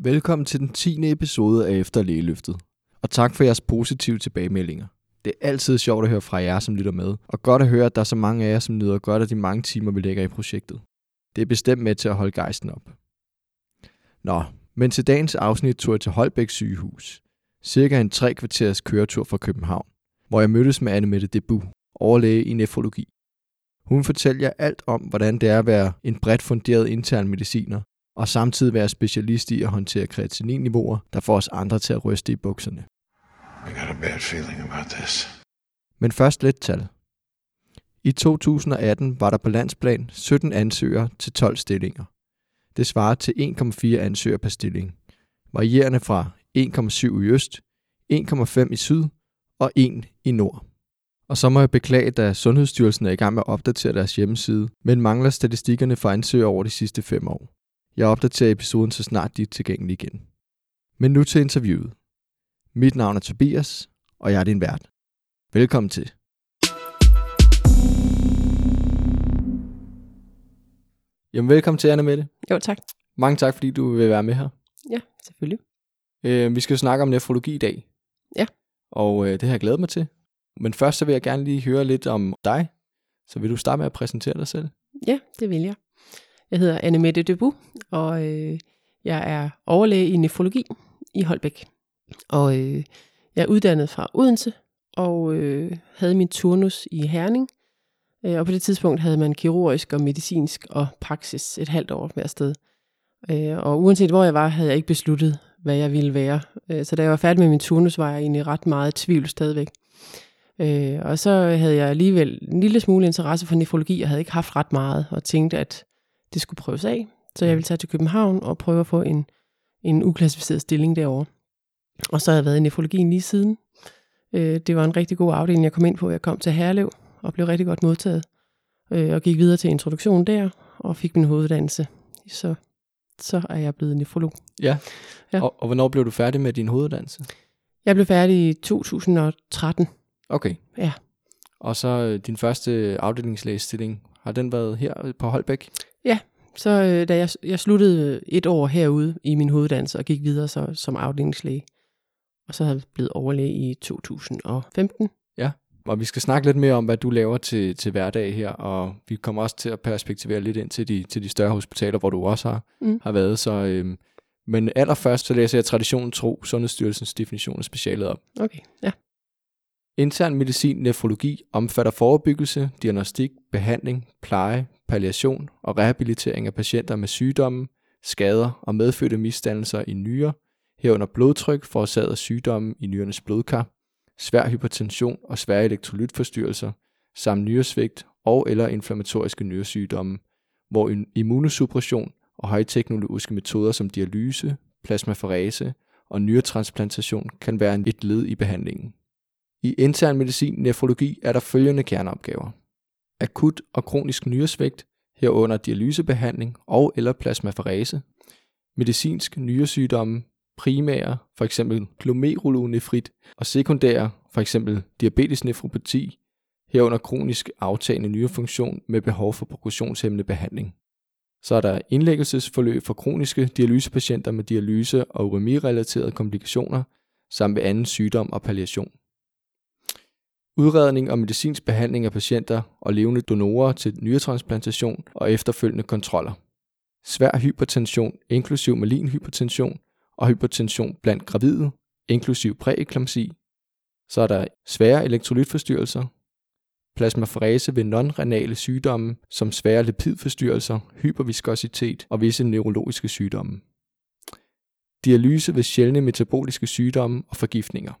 Velkommen til den 10. episode af Efter Lægeløftet. Og tak for jeres positive tilbagemeldinger. Det er altid sjovt at høre fra jer, som lytter med, og godt at høre, at der er så mange af jer, som nyder godt af de mange timer, vi lægger i projektet. Det er bestemt med til at holde gejsten op. Nå, men til dagens afsnit tog jeg til Holbæk sygehus. Cirka en tre kvarters køretur fra København, hvor jeg mødtes med Annemette Debu, overlæge i nefrologi. Hun fortæller jer alt om, hvordan det er at være en bredt funderet intern mediciner, og samtidig være specialist i at håndtere kreatininniveauer, der får os andre til at ryste i bukserne. I got a bad feeling about this. Men først lidt tal. I 2018 var der på landsplan 17 ansøgere til 12 stillinger. Det svarer til 1,4 ansøgere per stilling, varierende fra 1,7 i øst, 1,5 i syd og 1 i nord. Og så må jeg beklage, at Sundhedsstyrelsen er i gang med at opdatere deres hjemmeside, men mangler statistikkerne for ansøgere over de sidste fem år. Jeg opdaterer episoden så snart de er tilgængelige igen. Men nu til interviewet. Mit navn er Tobias, og jeg er din vært. Velkommen til. Jamen velkommen til, Anna Mette. Jo, tak. Mange tak, fordi du vil være med her. Ja, selvfølgelig. Øh, vi skal jo snakke om nefrologi i dag. Ja. Og øh, det har jeg glædet mig til. Men først så vil jeg gerne lige høre lidt om dig. Så vil du starte med at præsentere dig selv? Ja, det vil jeg. Jeg hedder Anne Mette Debu, og øh, jeg er overlæge i nefrologi i Holbæk. Og øh, jeg er uddannet fra Odense, og øh, havde min turnus i Herning. Øh, og på det tidspunkt havde man kirurgisk og medicinsk og praksis et halvt år hver sted. Øh, og uanset hvor jeg var, havde jeg ikke besluttet, hvad jeg ville være. Øh, så da jeg var færdig med min turnus, var jeg egentlig ret meget i tvivl stadigvæk. Øh, og så havde jeg alligevel en lille smule interesse for nefrologi, og havde ikke haft ret meget, og tænkte, at det skulle prøves af. Så jeg ville tage til København og prøve at få en, en uklassificeret stilling derovre. Og så har jeg været i nefrologien lige siden. Øh, det var en rigtig god afdeling, jeg kom ind på. Jeg kom til Herlev og blev rigtig godt modtaget. Øh, og gik videre til introduktion der, og fik min hoveduddannelse. Så, så er jeg blevet nefrolog. Ja. Ja. Og, og hvornår blev du færdig med din hoveduddannelse? Jeg blev færdig i 2013. Okay. Ja. Og så øh, din første afdelingslægestilling, har den været her på Holbæk? Så øh, da jeg, jeg sluttede et år herude i min hoveduddannelse og gik videre så, som afdelingslæge. Og så havde jeg blevet overlæge i 2015. Og vi skal snakke lidt mere om, hvad du laver til, til hverdag her, og vi kommer også til at perspektivere lidt ind til de, til de større hospitaler, hvor du også har, Mm. har været. Så, øhm, men allerførst så læser jeg traditionen tro Sundhedsstyrelsens definition af specialet op. Okay, ja. Intern medicin nefrologi omfatter forebyggelse, diagnostik, behandling, pleje, palliation og rehabilitering af patienter med sygdomme, skader og medfødte misdannelser i nyrer, herunder blodtryk forårsaget af sygdomme i nyrenes blodkar, svær hypertension og svære elektrolytforstyrrelser, samt nyresvigt og eller inflammatoriske nyresygdomme, hvor en immunosuppression og højteknologiske metoder som dialyse, plasmaferese og nyretransplantation kan være et led i behandlingen. I intern medicin nefrologi er der følgende kerneopgaver. Akut og kronisk nyresvigt, herunder dialysebehandling og eller plasmaferese, medicinsk nyresygdomme, primære, eksempel glomerulonefrit, og sekundære, eksempel diabetes nefropati, herunder kronisk aftagende nyrefunktion med behov for progressionshæmmende behandling. Så er der indlæggelsesforløb for kroniske dialysepatienter med dialyse og uremirelaterede komplikationer, samt ved anden sygdom og palliation. Udredning og medicinsk behandling af patienter og levende donorer til nyretransplantation og efterfølgende kontroller. Svær hypertension, inklusiv malin hypertension, og hypertension blandt gravide, inklusiv præeklamsi. Så er der svære elektrolytforstyrrelser, plasmaferese ved non-renale sygdomme, som svære lipidforstyrrelser, hyperviskositet og visse neurologiske sygdomme. Dialyse ved sjældne metaboliske sygdomme og forgiftninger.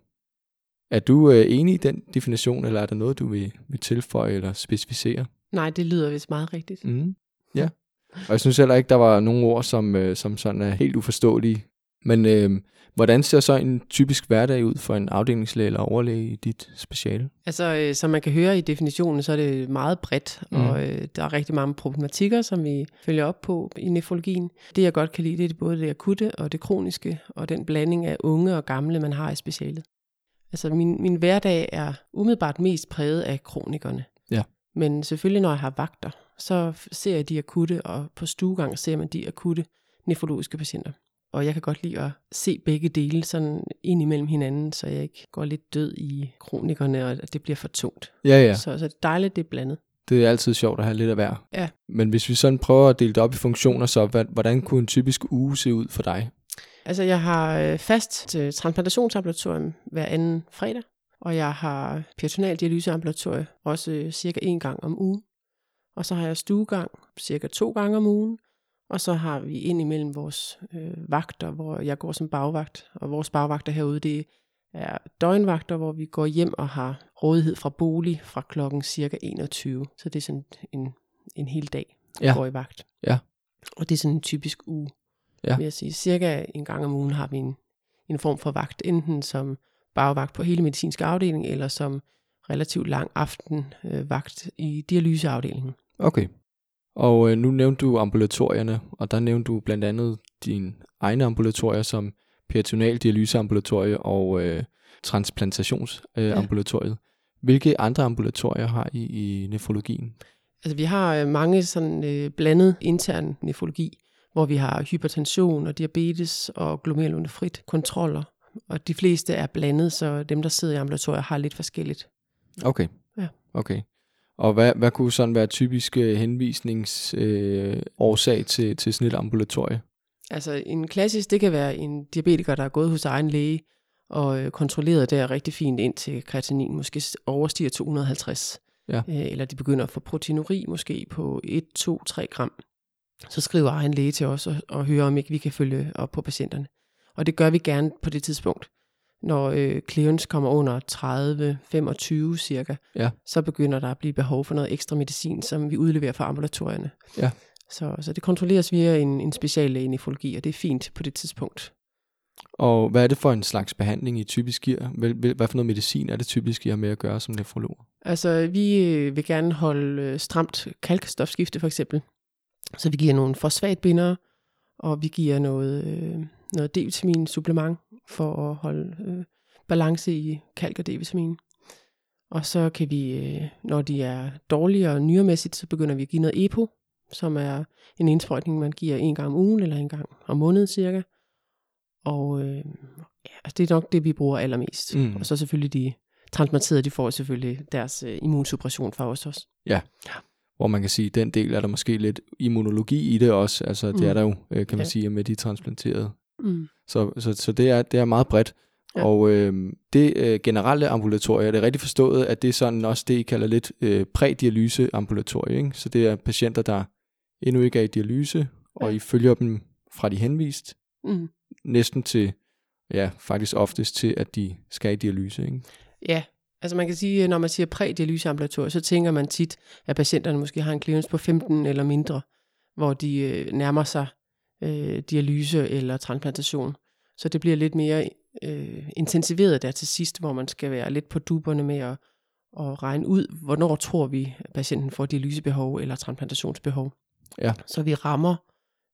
Er du øh, enig i den definition, eller er der noget, du vil, vil tilføje eller specificere? Nej, det lyder vist meget rigtigt. Mm. Ja. Og jeg synes heller ikke, der var nogle ord, som, øh, som sådan er helt uforståelige. Men øh, hvordan ser så en typisk hverdag ud for en afdelingslæge eller overlæge i dit speciale? Altså, øh, som man kan høre i definitionen, så er det meget bredt, mm. og øh, der er rigtig mange problematikker, som vi følger op på i nefrologien. Det, jeg godt kan lide, det er både det akutte og det kroniske, og den blanding af unge og gamle, man har i specialet. Altså, min, min hverdag er umiddelbart mest præget af kronikerne. Ja. Men selvfølgelig, når jeg har vagter, så ser jeg de akutte, og på stuegang ser man de akutte nefrologiske patienter. og jeg kan godt lide at se begge dele sådan ind imellem hinanden, så jeg ikke går lidt død i kronikerne, og at det bliver for tungt. Ja, ja. Så, så det er dejligt, det er blandet. Det er altid sjovt at have lidt af hver. Ja. Men hvis vi sådan prøver at dele det op i funktioner, så hvordan kunne en typisk uge se ud for dig? Altså, jeg har øh, fast øh, transplantationsambulatorium hver anden fredag, og jeg har peritoneal dialyseambulatorium også øh, cirka en gang om ugen. Og så har jeg stuegang cirka to gange om ugen, og så har vi ind imellem vores øh, vagter, hvor jeg går som bagvagt, og vores bagvagter herude, det er døgnvagter, hvor vi går hjem og har rådighed fra bolig fra klokken cirka 21. Så det er sådan en, en hel dag, Ja. går i vagt. Ja. Og det er sådan en typisk uge, Ja. vil jeg sige. Cirka en gang om ugen har vi en, en form for vagt, enten som bagvagt på hele medicinske afdeling, eller som relativt lang aften øh, vagt i dialyseafdelingen. Okay. Og øh, nu nævnte du ambulatorierne, og der nævnte du blandt andet dine egne ambulatorier som peritoneal dialyseambulatorie og øh, transplantationsambulatoriet. Ja. Hvilke andre ambulatorier har I i nefrologien? Altså, vi har øh, mange sådan øh, blandet intern nefrologi, hvor vi har hypertension og diabetes og glomerulonefrit kontroller. Og de fleste er blandet, så dem, der sidder i ambulatorier, har lidt forskelligt. Okay. Ja. Okay. Og hvad, hvad kunne sådan være typiske henvisningsårsag øh, årsag til, til sådan et ambulatorie? Altså en klassisk, det kan være en diabetiker, der er gået hos egen læge og øh, kontrolleret der rigtig fint ind til kreatinin, måske overstiger 250. Ja. Øh, eller de begynder at få proteinuri måske på 1, 2, 3 gram. Så skriver egen læge til os og, og hører, om ikke vi kan følge op på patienterne. Og det gør vi gerne på det tidspunkt. Når øh, clearance kommer under 30-25 cirka, Ja. så begynder der at blive behov for noget ekstra medicin, som vi udleverer fra ambulatorierne. Ja. Så, så det kontrolleres via en, en speciallæge i nefrologi, og det er fint på det tidspunkt. Og hvad er det for en slags behandling, I typisk giver? Hvad, hvad for noget medicin er det typisk, I har med at gøre som nefrolog? Altså, vi øh, vil gerne holde øh, stramt kalkstofskifte for eksempel. Så vi giver nogle fosfatbindere, og vi giver noget, øh, noget D-vitamin supplement for at holde øh, balance i kalk og D-vitamin. Og så kan vi, øh, når de er dårligere nyremæssigt, så begynder vi at give noget EPO, som er en indsprøjtning, man giver en gang om ugen eller en gang om måneden cirka. Og øh, ja, altså, det er nok det, vi bruger allermest. Mm. Og så selvfølgelig de transplanterede, de får selvfølgelig deres øh, immunsuppression fra os også. Hvor man kan sige, at den del er der måske lidt immunologi i det også. Altså det Mm. er der jo, øh, kan man Ja. sige, med de transplanterede. Mm. Så, så, så det, er, det er meget bredt. Ja. Og øh, det øh, generelle ambulatorie, det er rigtig forstået, at det er sådan også det, I kalder lidt øh, prædialyse ambulatorie. Ikke? Så det er patienter, der endnu ikke er i dialyse, og Ja. I følger dem fra de henvist, Mm. næsten til, ja, faktisk oftest til, at de skal i dialyse. Ikke? Ja, altså man kan sige, når man siger prædialyseambulatorium, så tænker man tit, at patienterne måske har en clearance på 15 eller mindre, hvor de øh, nærmer sig øh, dialyse eller transplantation. Så det bliver lidt mere øh, intensiveret der til sidst, hvor man skal være lidt på duberne med at, at regne ud, hvornår tror vi, at patienten får dialysebehov eller transplantationsbehov. Ja. Så vi rammer,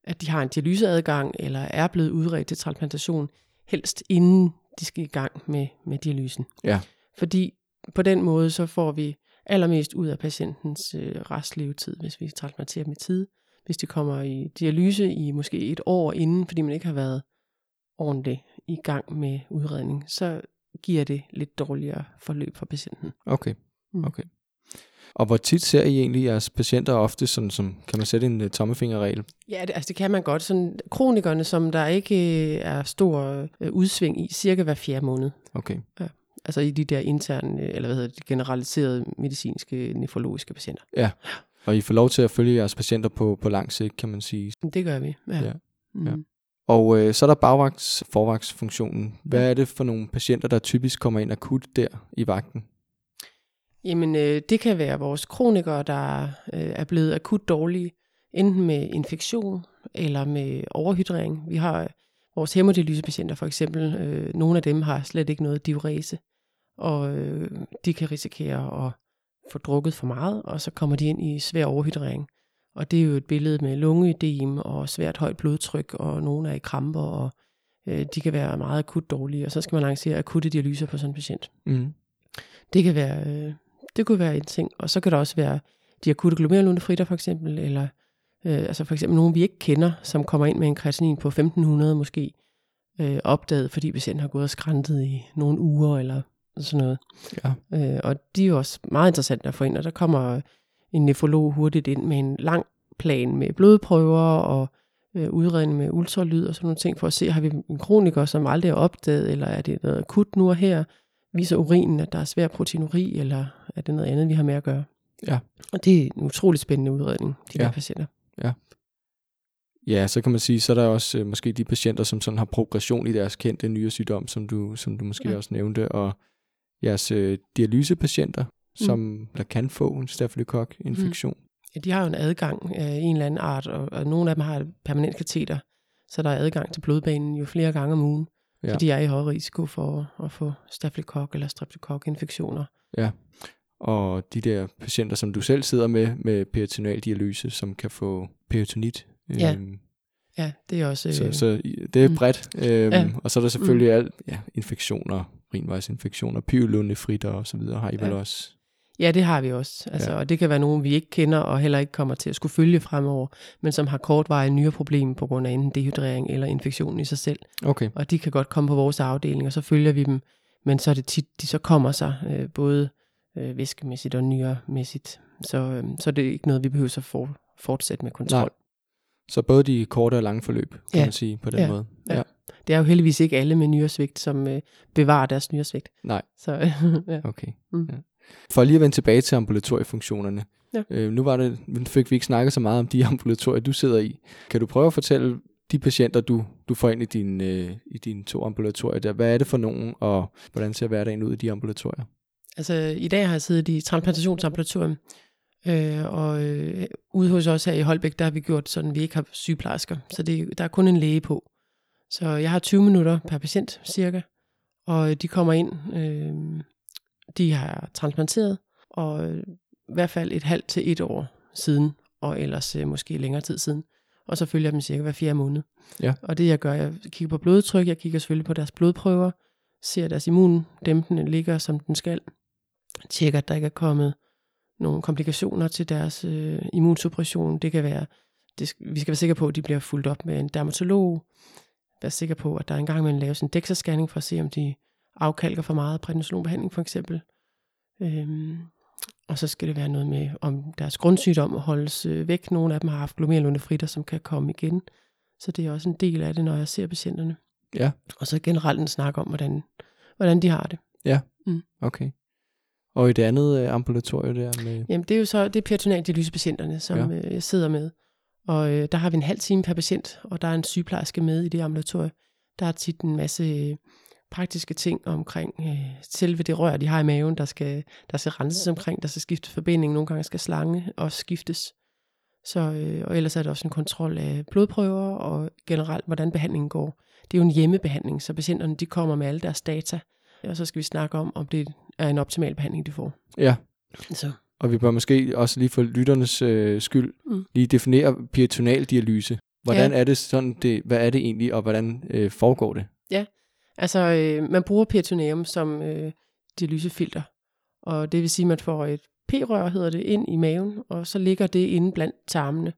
at de har en dialyseadgang eller er blevet udredt til transplantation, helst inden de skal i gang med, med dialysen. Ja. Fordi på den måde, så får vi allermest ud af patientens øh, restlevetid, hvis vi transplanterer dem i tid. Hvis de kommer i dialyse i måske et år inden, fordi man ikke har været ordentligt i gang med udredning, så giver det lidt dårligere forløb for patienten. Okay. Mm. okay. Og hvor tit ser I egentlig jeres patienter ofte, sådan som, kan man sætte en uh, tommefingerregel? Ja, det, altså det kan man godt. Sådan, kronikerne, som der ikke øh, er stor øh, udsving i, cirka hver fjerde måned. Okay. Altså i de der interne, øh, eller hvad hedder det, generaliserede medicinske, nefrologiske patienter. Og I får lov til at følge jeres patienter på, på lang sigt, kan man sige. Det gør vi. Ja. Ja. Mm. Ja. Og øh, så er der bagvagts forvagtsfunktionen. Hvad er det for nogle patienter, der typisk kommer ind akut der i vagten? Jamen, øh, det kan være vores kronikere, der øh, er blevet akut dårlige, enten med infektion eller med overhydrering. Vi har øh, vores hemodilysepatienter for eksempel. Øh, nogle af dem har slet ikke noget diurese, og øh, de kan risikere at få drukket for meget, og så kommer de ind i svær overhydrering. Og det er jo et billede med lungeødem og svært højt blodtryk, og nogle er i kramper, og øh, de kan være meget akut dårlige, og så skal man lancere akutte dialyser på sådan en patient. Mm. Det kan være, øh, det kunne være en ting. Og så kan der også være de akutte glomerulonefritter for eksempel, eller øh, altså for eksempel nogen, vi ikke kender, som kommer ind med en kreatinin på 1500 måske, øh, opdaget, fordi patienten har gået og skræntet i nogle uger eller sådan noget. Ja. Øh, og de er jo også meget interessante at få ind, og der kommer en nefrolog hurtigt ind med en lang plan med blodprøver og øh, udredning med ultralyd og sådan nogle ting, for at se, har vi en kroniker, som aldrig er opdaget, eller er det noget akut nu og her? Viser urinen, at der er svær proteinuri, eller er det noget andet, vi har med at gøre? Ja. Og det er en utrolig spændende udredning, de Ja. der patienter. Ja, så kan man sige, så er der også øh, måske de patienter, som sådan har progression i deres kendte nyresygdom, som du, som du måske Ja. ja. også nævnte, og jeres øh, dialysepatienter, som mm. der kan få en stafylokok-infektion. Ja, de har jo en adgang af en eller anden art, og, og nogle af dem har permanent kateter, så der er adgang til blodbanen jo flere gange om ugen. Ja. Ja. Så de er i høj risiko for at få stafylokok eller streptokok-infektioner. Og de der patienter, som du selv sidder med, med peritonealdialyse, som kan få peritonit. Ja. Ja, det er også... Så, øh, så det er mm. bredt. Øhm, Ja. Og så er der selvfølgelig alt, ja, infektioner, rinvejsinfektioner, pyrolonefritter og så videre har I vel Ja. også. Ja, det har vi også. Altså, Ja. Og det kan være nogen, vi ikke kender og heller ikke kommer til at skulle følge fremover, men som har kortvarige nyreproblemer på grund af enten dehydrering eller infektion i sig selv. Okay, Og de kan godt komme på vores afdeling, og så følger vi dem. Men så er det tit, de så kommer sig øh, både øh, væskemæssigt og nyremæssigt. Så, øh, så er det ikke noget, vi behøver at for, fortsætte med kontrol. Nej. Så både de korte og lange forløb, kan Ja. man sige på den Ja. måde. Ja. Det er jo heldigvis ikke alle med nyresvigt, som øh, bevarer deres nyresvigt. Nej. Så ja. Okay. Mm. Ja. For lige at vende tilbage til ambulatoriefunktionerne. Ja. Øh, nu var det, fik vi ikke snakket så meget om de ambulatorier, du sidder i. Kan du prøve at fortælle de patienter, du, du får ind i, din, øh, i dine to ambulatorier der, hvad er det for nogen, og hvordan ser hverdagen ud i de ambulatorier? Altså, i dag har jeg siddet i transplantationsambulatorium, øh, og øh, ude hos os her i Holbæk, der har vi gjort sådan, vi ikke har sygeplejersker, så det, der er kun en læge på. Så jeg har 20 minutter per patient, cirka, og de kommer ind, øh, de har transplanteret, og øh, i hvert fald et halvt til et år siden, og ellers øh, måske længere tid siden. Og så følger jeg dem cirka hver fjerde måned. Ja. Og det jeg gør, jeg kigger på blodtryk, jeg kigger selvfølgelig på deres blodprøver, ser deres immundæmpende ligger som den skal, tjekker at der ikke er kommet nogle komplikationer til deres øh, immunsuppression. Det kan være, det, vi skal være sikre på, at de bliver fuldt op med en dermatolog, være sikre på, at der engang imellem laves en DEXA-scanning for at se, om de afkalker for meget prednisolonbehandling for eksempel. Øhm, og så skal det være noget med, om deres grundsygdom holdes øh, væk. Nogle af dem har haft glomerulonefritter, som kan komme igen. Så det er også en del af det, når jeg ser patienterne. Ja. Og så generelt en snak om, hvordan, hvordan de har det. Okay. Og i det andet øh, ambulatorie der med... Jamen, det er jo så det er peritonealdilysepatienterne, som Ja. øh, jeg sidder med. Og øh, der har vi en halv time per patient, og der er en sygeplejerske med i det ambulatorie. Der er tit en masse øh, praktiske ting omkring øh, selve det rør, de har i maven, der skal, der skal renses omkring, der skal skiftes forbinding, nogle gange skal slange også skiftes. Så, øh, og ellers er der også en kontrol af blodprøver og generelt, hvordan behandlingen går. Det er jo en hjemmebehandling, så patienterne de kommer med alle deres data, og så skal vi snakke om, om det er en optimal behandling, de får. Ja, Så. og vi bør måske også lige for lytternes øh, skyld Mm. lige definere peritonealdialyse. Hvordan Ja. er det sådan, det, hvad er det egentlig, og hvordan øh, foregår det? Altså, øh, man bruger peritoneum som øh, dialysefilter. Og det vil sige, at man får et p-rør, hedder det, ind i maven, og så ligger det inde blandt tarmene.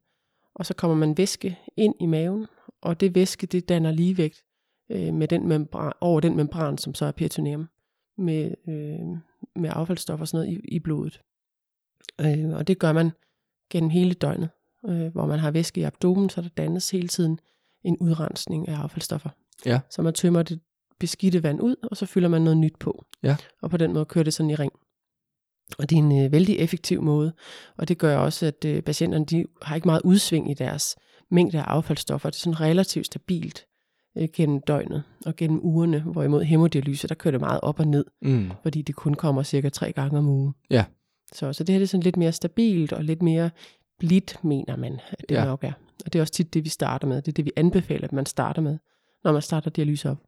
Og så kommer man væske ind i maven, og det væske, det danner ligevægt øh, med den membran, over den membran, som så er peritoneum, med, øh, med affaldsstoffer og sådan noget i, i blodet. Øh, og det gør man gennem hele døgnet, øh, hvor man har væske i abdomen, så der dannes hele tiden en udrensning af affaldsstoffer. Ja. Så man tømmer det beskidte vand ud, og så fylder man noget nyt på. Ja. Og på den måde kører det sådan i ring. Og det er en øh, vældig effektiv måde, og det gør også, at øh, patienterne de har ikke meget udsving i deres mængde af affaldsstoffer. Det er sådan relativt stabilt øh, gennem døgnet og gennem ugerne, hvorimod hemodialyse, der kører det meget op og ned, Mm. fordi det kun kommer cirka tre gange om ugen. Ja. Så, så det her det er sådan lidt mere stabilt og lidt mere blidt, mener man, at det Ja. ja. nok er. Og det er også tit det, vi starter med. Det er det, vi anbefaler, at man starter med, når man starter dialyse op.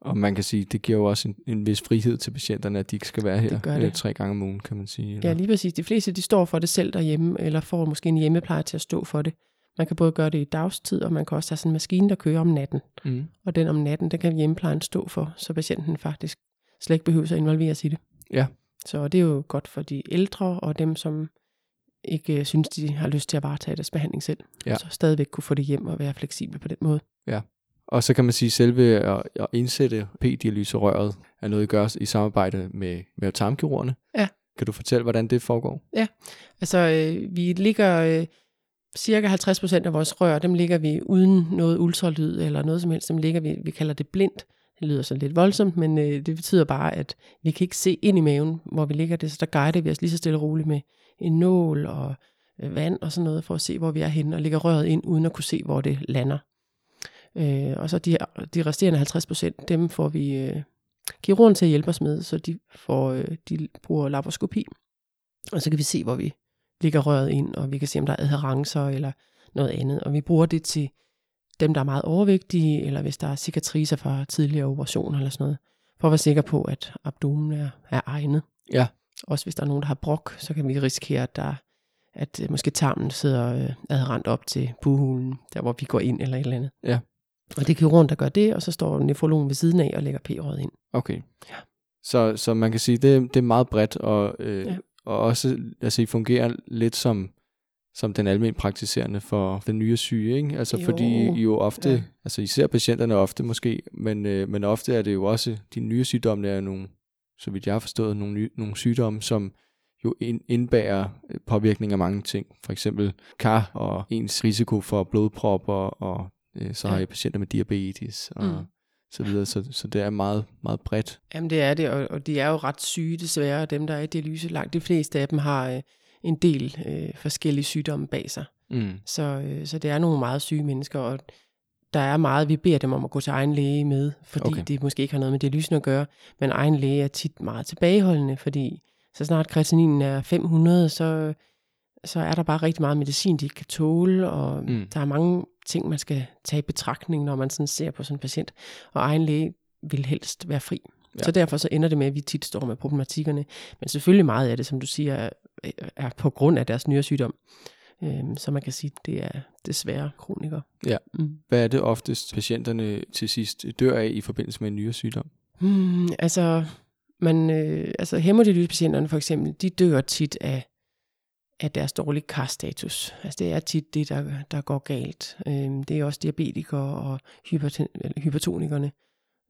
Og man kan sige, det giver jo også en, en vis frihed til patienterne, at de ikke skal være her Det øh, det. tre gange om ugen, kan man sige. Eller? Ja, lige præcis. De fleste, de står for det selv derhjemme, eller får måske en hjemmeplejer til at stå for det. Man kan både gøre det i dagstid, og man kan også have sådan en maskine, der kører om natten. Mm. Og den om natten, den kan hjemmeplejen stå for, så patienten faktisk slet ikke behøver at involveres i det. Ja. Så det er jo godt for de ældre og dem, som ikke øh, synes, de har lyst til at varetage deres behandling selv. Ja. Så stadigvæk kunne få det hjem og være fleksible på den måde. Og så kan man sige, at selve at, at indsætte p-dialyserøret er noget, I gør i samarbejde med, med tarmkirurgerne. Ja. Kan du fortælle, hvordan det foregår? Altså, øh, vi ligger øh, cirka 50 procent af vores rør, dem ligger vi uden noget ultralyd eller noget som helst. Dem ligger vi, vi kalder det blindt. Det lyder sådan lidt voldsomt, men øh, det betyder bare, at vi kan ikke se ind i maven, hvor vi ligger det. Så der guider vi os lige så stille og roligt med en nål og øh, vand og sådan noget, for at se, hvor vi er henne, og lægger røret ind, uden at kunne se, hvor det lander. Øh, og så de, de resterende 50 procent, dem får vi øh, kirurgen til at hjælpe os med, så de, får, øh, de bruger laparoskopi. Og så kan vi se, hvor vi lægger røret ind, og vi kan se, om der er adherencer eller noget andet. Og vi bruger det til dem, der er meget overvægtige, eller hvis der er cicatriser fra tidligere operationer eller sådan noget, for at være sikker på, at abdomen er, er egnet. Ja. Også hvis der er nogen, der har brok, så kan vi risikere, at der at øh, måske tarmen sidder øh, adherent op til buhulen, der hvor vi går ind eller et eller andet. Ja. Og det er kirurgen, der gør det, og så står nefrologen ved siden af og lægger p-røret ind. Okay. Ja. Så, så man kan sige, det, det er meget bredt, og, øh, Ja. Og også, altså I fungerer lidt som, som den almindelige praktiserende for den nye syge, ikke? Altså Jo. fordi I jo ofte, Ja. altså I ser patienterne ofte måske, men, øh, men ofte er det jo også, de nye sygdomme er nogle, så vidt jeg har forstået, nogle, nye, nogle sygdomme, som jo ind, indbærer øh, påvirkning af mange ting. For eksempel kar og ens risiko for blodpropper, og øh, så har Ja. jeg patienter med diabetes og Mm. Så videre. Så, så det er meget, meget bredt. Jamen det er det, og, og de er jo ret syge desværre, dem der er i dialyse. Langt de fleste af dem har øh, en del øh, forskellige sygdomme bag sig. Mm. Så, øh, så det er nogle meget syge mennesker, og der er meget, vi beder dem om at gå til egen læge med, fordi okay. Det måske ikke har noget med dialysen at gøre, men egen læge er tit meget tilbageholdende, fordi så snart kreatininen er 500, så, så er der bare rigtig meget medicin, de ikke kan tåle, og. Mm. der er mange ting, man skal tage i betragtning, når man sådan ser på sådan en patient, og egen læge vil helst være fri. Ja. Så derfor så ender det med, at vi tit står med problematikkerne. Men selvfølgelig meget af det, som du siger, er, er på grund af deres nyresygdom. Øhm, så man kan sige, at det er desværre kronikere. Ja. Mm. Hvad er det oftest, patienterne til sidst dør af i forbindelse med en nyere sygdom? Hmm, altså, man, øh, altså hemodilysepatienterne for eksempel, de dør tit af, af deres dårlige karstatus. Altså det er tit det, der, der går galt. Øhm, det er også diabetikere og hyperten, eller hypertonikerne.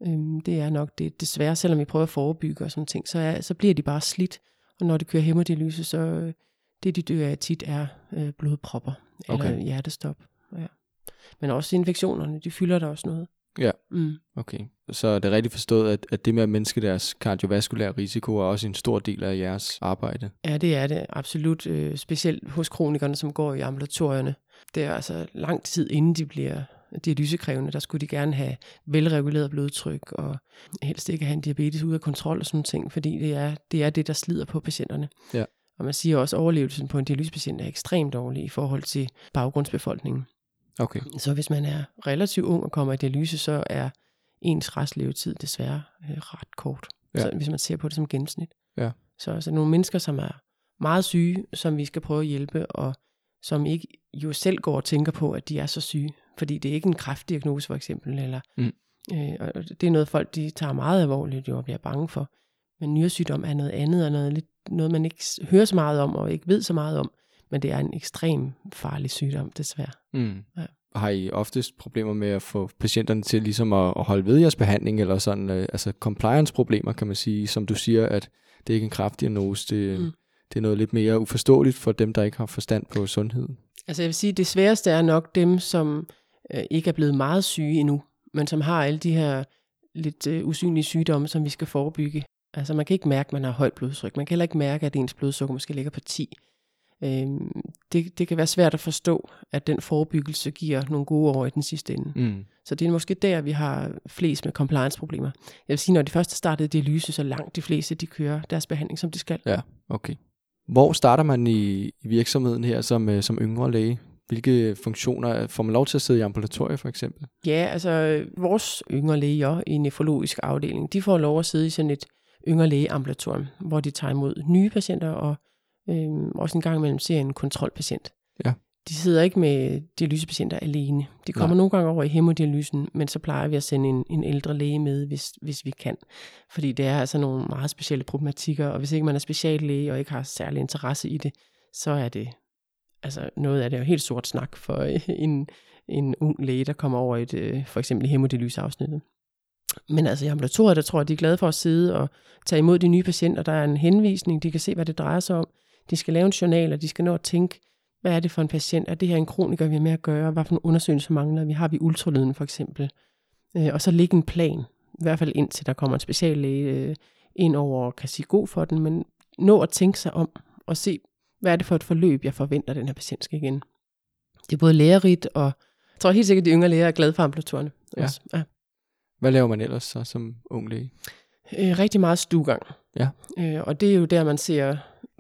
Øhm, det er nok det. Desværre, selvom vi prøver at forebygge og sådan ting, så, er, så bliver de bare slidt. Og når de kører hemodialyse, så øh, det, de dør af tit, er øh, blodpropper eller Okay. hjertestop. Ja. Men også infektionerne, de fylder der også noget. Ja. Mm. Okay. Så er det rigtigt forstået, at, at det med at mindske deres kardiovaskulære risiko er også en stor del af jeres arbejde? Ja, det er det absolut. Øh, specielt hos kronikerne, som går i ambulatorierne. Det er altså lang tid inden de bliver dialysekrævende. Der skulle de gerne have velreguleret blodtryk og helst ikke have en diabetes ud af kontrol og sådan ting, fordi det er det, er det der slider på patienterne. Ja. Og man siger også, at overlevelsen på en dialysepatient er ekstremt dårlig i forhold til baggrundsbefolkningen. Okay. Så hvis man er relativt ung og kommer i dialyse, så er ens restlevetid desværre øh, ret kort. Ja. Så, hvis man ser på det som gennemsnit. Ja. Så altså nogle mennesker, som er meget syge, som vi skal prøve at hjælpe, og som ikke jo selv går og tænker på, at de er så syge. Fordi det er ikke en kræftdiagnose for eksempel, eller Mm. øh, og det er noget folk, de tager meget alvorligt jo, og bliver bange for. Men nyresygdom er noget andet, og noget, lidt, noget man ikke hører så meget om, og ikke ved så meget om. Men det er en ekstrem farlig sygdom, desværre. Mm. Ja. Har I oftest problemer med at få patienterne til ligesom at, at holde ved jeres behandling, eller sådan, øh, altså compliance-problemer, kan man sige, som du siger, at det er ikke en kraftdiagnose, det, Mm. det er noget lidt mere uforståeligt for dem, der ikke har forstand på sundhed. Altså jeg vil sige, det sværeste er nok dem, som øh, ikke er blevet meget syge endnu, men som har alle de her lidt øh, usynlige sygdomme, som vi skal forebygge. Altså man kan ikke mærke, at man har højt blodtryk. Man kan heller ikke mærke, at ens blodsukker måske ligger på 10. Øhm, det, det kan være svært at forstå, at den forebyggelse giver nogle gode år i den sidste ende. Mm. Så det er måske der, vi har flest med compliance-problemer. Jeg vil sige, når de første startede dialyse, så langt de fleste, de kører deres behandling, som de skal. Ja, okay. Hvor starter man i, i virksomheden her som, øh, som yngre læge? Hvilke funktioner får man lov til at sidde i ambulatoriet for eksempel? Ja, altså øh, vores yngre læger i nefrologisk afdeling, de får lov at sidde i sådan et yngre lægeambulatorium, hvor de tager imod nye patienter og øh, også en gang imellem ser en kontrolpatient. Ja. De sidder ikke med dialysepatienter alene. De kommer Nej. nogle gange over i hemodialysen, men så plejer vi at sende en, en ældre læge med, hvis, hvis vi kan. Fordi det er altså nogle meget specielle problematikker, og hvis ikke man er speciallæge og ikke har særlig interesse i det, så er det altså noget af det er jo helt sort snak for en, en ung læge, der kommer over et, øh, for eksempel i hemodylysafsnittet. Men altså i ambulatoriet, der tror jeg, de er glade for at sidde og tage imod de nye patienter. Der er en henvisning, de kan se, hvad det drejer sig om. De skal lave en journal, og de skal nå at tænke, hvad er det for en patient? Er det her en kroniker, vi har med at gøre? Hvad for en undersøgelse mangler vi? Har vi ultralyden for eksempel? Øh, og så ligge en plan, i hvert fald indtil der kommer en speciallæge øh, ind over og kan sige god for den, men nå at tænke sig om og se, hvad er det for et forløb, jeg forventer, den her patient skal igen. Det er både lærerigt, og jeg tror helt sikkert, at de yngre læger er glade for ambulatorerne. Ja. Også. ja. Hvad laver man ellers så som ung læge? Øh, rigtig meget stuegang. Ja. Øh, og det er jo der, man ser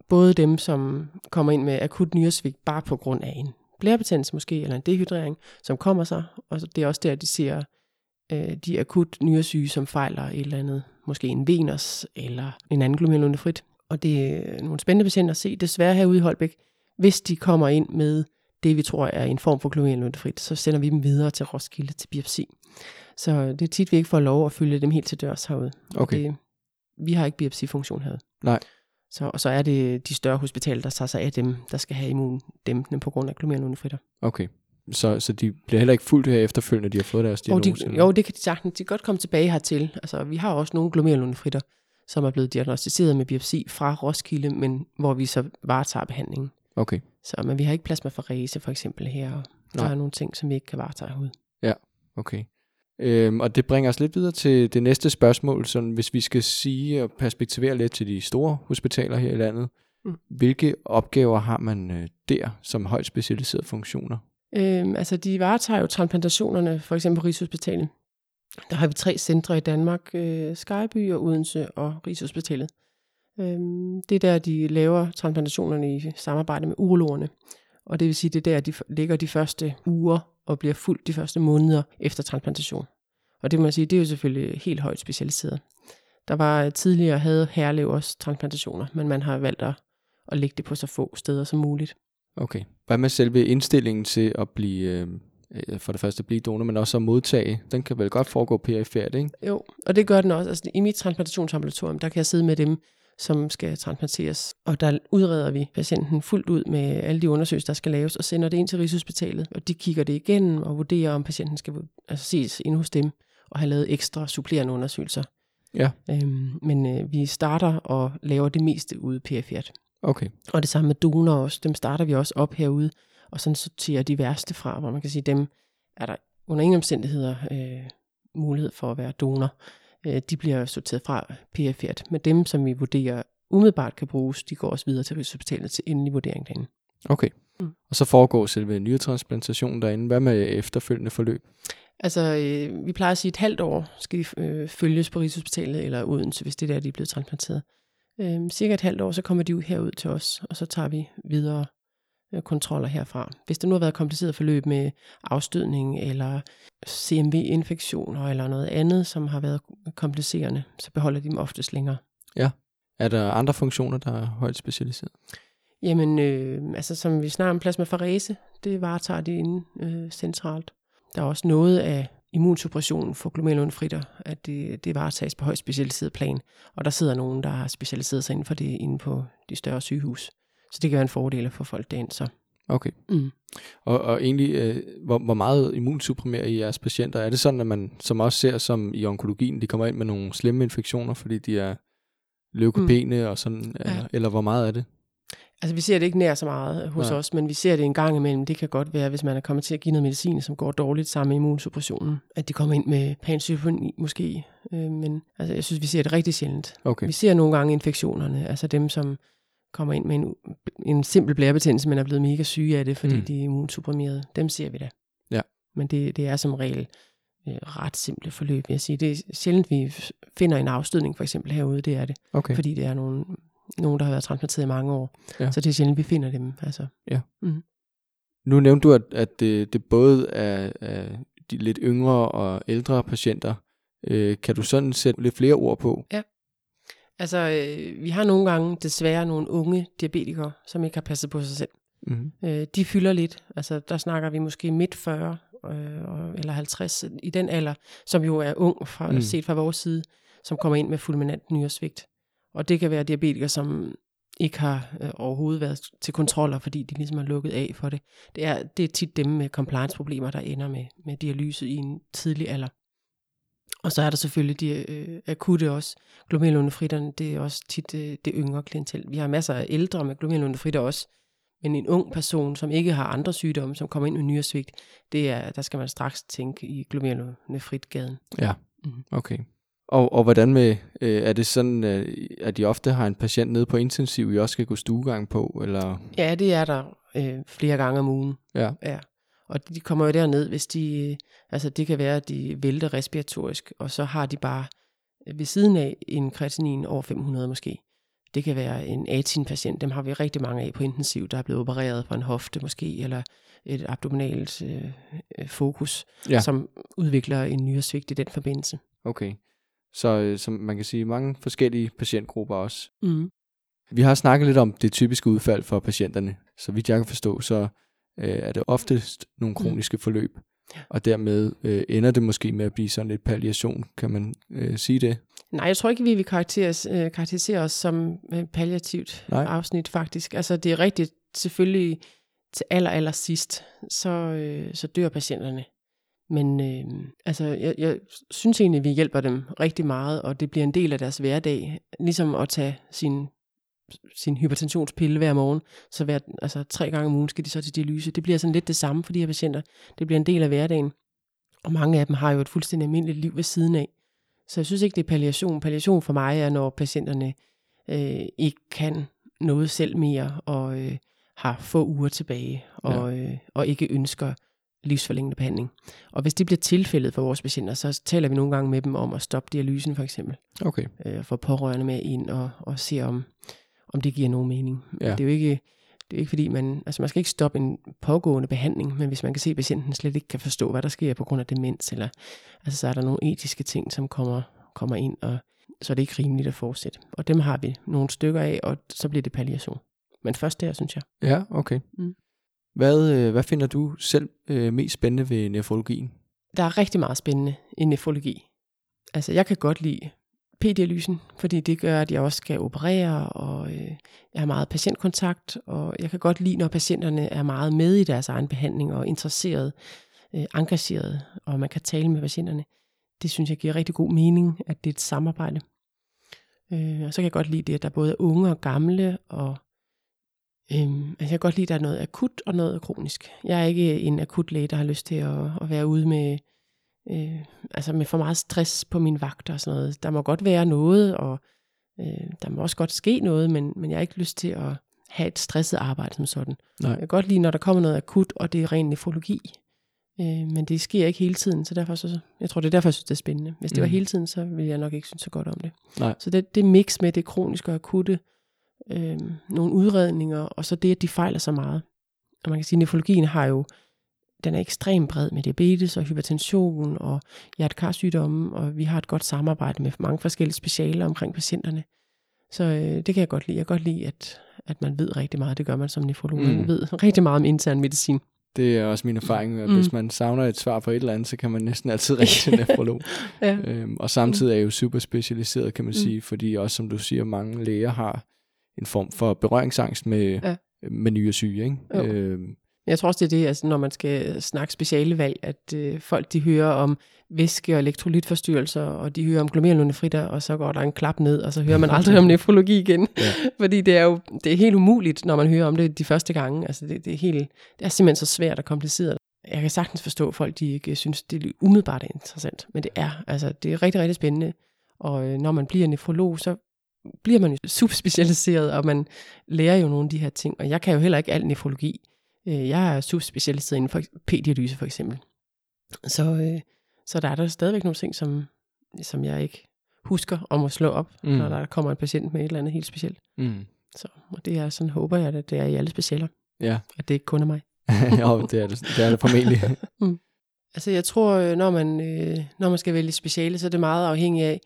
både dem, som kommer ind med akut nyresvigt bare på grund af en blærebetændelse måske, eller en dehydrering, som kommer sig. Og det er også der, de ser øh, de akut nyresyge, som fejler et eller andet, måske en veners eller en anden glomerulonefrit. Og det er nogle spændende patienter at se. Desværre herude i Holbæk, hvis de kommer ind med det, vi tror er en form for glomerulonefrit, så sender vi dem videre til Roskilde til biopsi. Så det er tit, vi ikke får lov at følge dem helt til dørs herude. Okay. Det, vi har ikke biopsifunktion herude. Nej. Så, og så er det de større hospitaler, der tager sig af dem, der skal have immundæmpende på grund af glomerulonefritter. Okay. Så, så de bliver heller ikke fuldt her efterfølgende, de har fået deres Og diagnose? de, eller? jo, det kan de sagtens. De kan godt komme tilbage hertil. Altså, vi har også nogle glomerulonefritter, som er blevet diagnostiseret med biopsi fra Roskilde, men hvor vi så varetager behandlingen. Okay. Så, men vi har ikke plasmaferese for eksempel her, og der Nej. er nogle ting, som vi ikke kan varetage herude. Okay. Øhm, og det bringer os lidt videre til det næste spørgsmål, sådan hvis vi skal sige og perspektivere lidt til de store hospitaler her i landet. Mm. Hvilke opgaver har man øh, der som højt specialiserede funktioner? Øhm, altså, de varetager jo transplantationerne, for eksempel på Rigshospitalet. Der har vi tre centre i Danmark, øh, Skyby og Odense og Rigshospitalet. Øhm, det er der, de laver transplantationerne i samarbejde med urologerne. Og det vil sige, det er der, de ligger de første uger og bliver fuldt de første måneder efter transplantation. Og det må man sige, det er jo selvfølgelig helt højt specialiseret. Der var tidligere havde Herlev også transplantationer, men man har valgt at, at lægge det på så få steder som muligt. Okay. Hvad med selve indstillingen til at blive, øh, øh, for det første at blive donor, men også at modtage? Den kan vel godt foregå perifært, ikke? Jo, og det gør den også. Altså, I mit transplantationsambulatorium, der kan jeg sidde med dem, som skal transplanteres, og der udreder vi patienten fuldt ud med alle de undersøgelser, der skal laves, og sender det ind til Rigshospitalet, og de kigger det igennem og vurderer, om patienten skal altså, ses inde hos dem, og have lavet ekstra supplerende undersøgelser. Ja. Øhm, men øh, vi starter og laver det meste ude perifært. Okay. Og det samme med donorer også. Dem starter vi også op herude, og sådan sorterer de værste fra, hvor man kan sige, dem er der under ingen omstændigheder øh, mulighed for at være donor. Øh, de bliver sorteret fra perifært. Men dem, som vi vurderer umiddelbart kan bruges, de går også videre til Rigshospitalet til endelig vurdering derinde. Okay. Mm. Og så foregår selve nyretransplantationen derinde. Hvad med efterfølgende forløb? Altså, øh, vi plejer at sige, at et halvt år skal de øh, følges på Rigshospitalet eller Odense, hvis det er der, de er blevet transplanteret. Øh, cirka et halvt år, så kommer de ud herud til os, og så tager vi videre kontroller herfra. Hvis der nu har været kompliceret forløb med afstødning eller CMV-infektioner eller noget andet, som har været komplicerende, så beholder de dem oftest længere. Er der andre funktioner, der er højt specialiseret? Jamen, øh, altså som vi snakker om plasmaferese, det varetager de inde øh, centralt. Der er også noget af immunsuppression for glomerulonefritter, at det, det varetages på højt specialiseret plan. Og der sidder nogen, der har specialiseret sig inden for det inde på de større sygehus. Så det kan være en fordel at få folk derind. Så. Okay. Mm. Og, og egentlig, øh, hvor, hvor meget immunsupprimerer I jeres patienter? Er det sådan, at man som også ser som i onkologien, de kommer ind med nogle slemme infektioner, fordi de er leukopene mm. og sådan, Ja. eller, eller hvor meget er det? Altså vi ser det ikke nær så meget hos Nej. os, men vi ser det en gang imellem. Det kan godt være, hvis man er kommet til at give noget medicin, som går dårligt sammen med immunsuppressionen, at de kommer ind med pansymfoni måske. Øh, men altså, jeg synes, vi ser det rigtig sjældent. Okay. Vi ser nogle gange infektionerne, altså dem, som kommer ind med en, en simpel blærebetændelse, men er blevet mega syge af det, fordi Mm. mm. de er immunsupprimerede. Dem ser vi da. Ja. Men det, det er som regel øh, ret simple forløb, vil jeg sige. Det er sjældent, vi finder en afstødning, for eksempel herude, det er det. Okay. Fordi det er nogen, nogen der har været transplanteret i mange år. Ja. Så det er sjældent, vi finder dem. Altså. Nu nævnte du, at, at det, det både er, er de lidt yngre og ældre patienter. Øh, kan du sådan sætte lidt flere ord på? Altså, øh, vi har nogle gange desværre nogle unge diabetikere, som ikke har passet på sig selv. Mm-hmm. Øh, de fylder lidt. Altså, der snakker vi måske midt 40 øh, eller 50 i den alder, som jo er ung fra, Mm. mm. set fra vores side, som kommer ind med fulminant nyresvigt. Og det kan være diabetikere, som ikke har øh, overhovedet været til kontroller, fordi de ligesom har lukket af for det. Det er, det er tit dem med compliance-problemer, der ender med, med dialyse i en tidlig alder. Og så er der selvfølgelig de øh, akutte også. Glomerulonefritterne, det er også tit øh, det yngre klientel. Vi har masser af ældre med glomerulonefritter også, men en ung person, som ikke har andre sygdomme, som kommer ind med nyresvigt, det er, der skal man straks tænke i glomerulonefritgaden. Ja, mm. okay. Og, og hvordan med, øh, er det sådan, øh, at de ofte har en patient nede på intensiv, I også skal gå stuegang på? Eller? Ja, det er der øh, flere gange om ugen. Ja. ja. Og de kommer jo derned, hvis de, altså det kan være, at de vælter respiratorisk, og så har de bare ved siden af en kreatinin over 500 måske. Det kan være en A-tin-patient, dem har vi rigtig mange af på intensiv, der er blevet opereret for en hofte måske, eller et abdominalt øh, øh fokus, ja. som udvikler en nyresvigt i den forbindelse. Okay. Så øh, som man kan sige, mange forskellige patientgrupper også. Mm. Vi har snakket lidt om det typiske udfald for patienterne. Så vidt jeg kan forstå, så øh, er det oftest nogle mm. kroniske mm. forløb. Og dermed øh, ender det måske med at blive sådan lidt palliation, kan man øh, sige det? Nej, jeg tror ikke, vi vil karakterisere, øh, karakterisere os som øh, palliativt Nej. afsnit faktisk. Altså det er rigtigt, selvfølgelig til aller, aller sidst, så, øh, så dør patienterne. Men øh, altså, jeg, jeg synes egentlig, at vi hjælper dem rigtig meget, og det bliver en del af deres hverdag. Ligesom at tage sin, sin hypertensionspille hver morgen, så hver, altså, tre gange om ugen skal de så til dialyse. Det bliver sådan lidt det samme for de her patienter. Det bliver en del af hverdagen. Og mange af dem har jo et fuldstændig almindeligt liv ved siden af. Så jeg synes ikke, det er palliation. Palliation for mig er, når patienterne øh, ikke kan noget selv mere, og øh, har få uger tilbage, og, ja. øh, og ikke ønsker livsforlængende behandling. Og hvis det bliver tilfældet for vores patienter, så taler vi nogle gange med dem om at stoppe dialysen for eksempel. Okay. Øh, få pårørende med ind og, og se om, om det giver nogen mening. Ja. Det er jo ikke, det er ikke fordi, man, altså man skal ikke stoppe en pågående behandling, men hvis man kan se, at patienten slet ikke kan forstå, hvad der sker på grund af demens, eller, altså så er der nogle etiske ting, som kommer, kommer ind, og så er det ikke rimeligt at fortsætte. Og dem har vi nogle stykker af, og så bliver det palliation. Men først der, synes jeg. Ja, okay. Mm. Hvad, øh, hvad finder du selv øh, mest spændende ved nefrologien? Der er rigtig meget spændende i nefrologi. Altså, jeg kan godt lide p-dialysen, fordi det gør, at jeg også skal operere, og øh, jeg har meget patientkontakt, og jeg kan godt lide, når patienterne er meget med i deres egen behandling, og interesseret, øh, engageret, og man kan tale med patienterne. Det synes jeg giver rigtig god mening, at det er et samarbejde. Øh, og så kan jeg godt lide det, at der både er unge og gamle, og Øhm, altså jeg kan godt lide, at der er noget akut og noget kronisk. Jeg er ikke en akut læge, der har lyst til at, at være ude med, øh, altså med for meget stress på min vagt og sådan noget. Der må godt være noget, og øh, der må også godt ske noget, men, men jeg har ikke lyst til at have et stresset arbejde som sådan. Nej. Jeg kan godt lide, når der kommer noget akut, og det er ren nefrologi. Øh, men det sker ikke hele tiden, så derfor så, jeg tror, det er derfor, jeg synes, det er spændende. Hvis det mm. var hele tiden, så ville jeg nok ikke synes så godt om det. Nej. Så det, det mix med det kroniske og akutte, øh, nogle udredninger, og så det, at de fejler så meget. Og man kan sige, at nefrologien har jo, den er ekstremt bred med diabetes og hypertension og hjertekarsygdomme, og vi har et godt samarbejde med mange forskellige specialer omkring patienterne. Så øh, det kan jeg godt lide. Jeg kan godt lide, at, at man ved rigtig meget. Det gør man som nefrolog. Mm. Man ved rigtig meget om intern medicin. Det er også min erfaring, at mm. hvis man savner et svar på et eller andet, så kan man næsten altid ringe til nefrolog. ja. øhm, og samtidig er jeg jo super specialiseret, kan man mm. sige, fordi også som du siger, mange læger har en form for berøringsangst med, ja. med nye syge. Ikke? Øh, jeg tror også, det er det, altså, når man skal snakke speciale valg, at øh, folk de hører om væske- og elektrolytforstyrrelser, og de hører om glomerulonefritter, og så går der en klap ned, og så hører man aldrig om nefrologi igen. Ja. Fordi det er jo det er helt umuligt, når man hører om det de første gange. Altså, det, det, er helt, det er simpelthen så svært og kompliceret. Jeg kan sagtens forstå, at folk de ikke synes, det er umiddelbart interessant, men det er, altså, det er rigtig, rigtig spændende. Og øh, når man bliver nefrolog, så bliver man jo subspecialiseret, og man lærer jo nogle af de her ting. Og jeg kan jo heller ikke al nefrologi. Øh, jeg er subspecialiseret inden for p-dialyse for eksempel. Så, øh, så der er der stadigvæk nogle ting, som, som jeg ikke husker om at slå op, mm. når der kommer en patient med et eller andet helt specielt. Mm. Så og det er sådan, håber jeg, at det er i alle specialer. Ja. At det ikke kun er mig. jo, det er det, det, er det formentlig. mm. Altså jeg tror, når man, når man skal vælge speciale, så er det meget afhængigt af,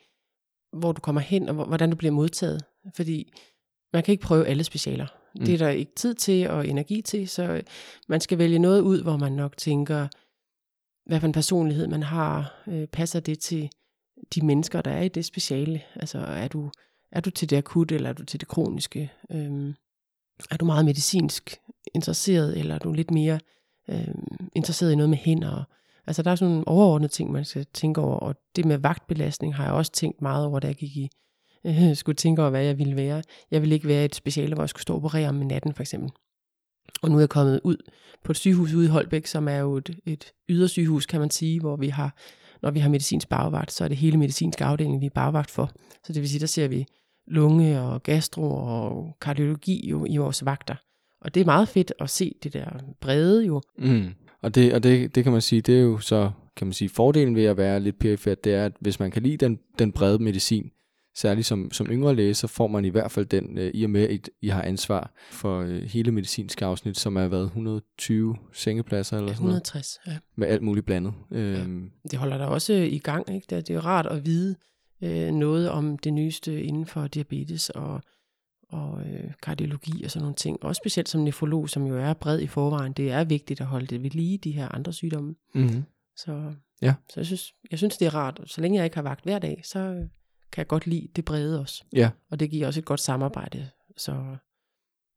hvor du kommer hen, og hvordan du bliver modtaget. Fordi man kan ikke prøve alle specialer. Mm. Det er der ikke tid til og energi til, så øh, man skal vælge noget ud, hvor man nok tænker, hvad for en personlighed man har, øh, passer det til de mennesker, der er i det speciale. Altså er du, er du til det akut, eller er du til det kroniske? Øhm, er du meget medicinsk interesseret, eller er du lidt mere øhm, interesseret i noget med hænder? Altså der er sådan nogle overordnede ting, man skal tænke over, og det med vagtbelastning har jeg også tænkt meget over, da jeg gik i, øh, skulle tænke over, hvad jeg ville være. Jeg ville ikke være et speciale, hvor jeg skulle stå og operere om natten, for eksempel. Og nu er jeg kommet ud på et sygehus ude i Holbæk, som er jo et, et ydersygehus, kan man sige, hvor vi har, når vi har medicinsk bagvagt, så er det hele medicinsk afdeling, vi er bagvagt for. Så det vil sige, der ser vi lunge og gastro og kardiologi jo i vores vagter. Og det er meget fedt at se det der brede jo. Mm. Og, det, og det, det kan man sige, det er jo så, kan man sige, fordelen ved at være lidt perifert, det er, at hvis man kan lide den, den brede medicin, særligt som, som yngre læge, så får man i hvert fald den, øh, i og med, at I har ansvar for øh, hele medicinske afsnit, som er været 120 sengepladser eller sådan 160, ja. Med alt muligt blandet. Øhm, Det holder der også i gang, ikke? Det er jo rart at vide øh, noget om det nyeste inden for diabetes og, og øh, kardiologi og sådan nogle ting. Også specielt som nefrolog, som jo er bred i forvejen. Det er vigtigt at holde det ved lige, de her andre sygdomme. mm-hmm. Så, Ja. så jeg, synes, jeg synes, det er rart. Så længe jeg ikke har vagt hver dag, så øh, kan jeg godt lide det brede også. Ja, Og det giver også et godt samarbejde. Så,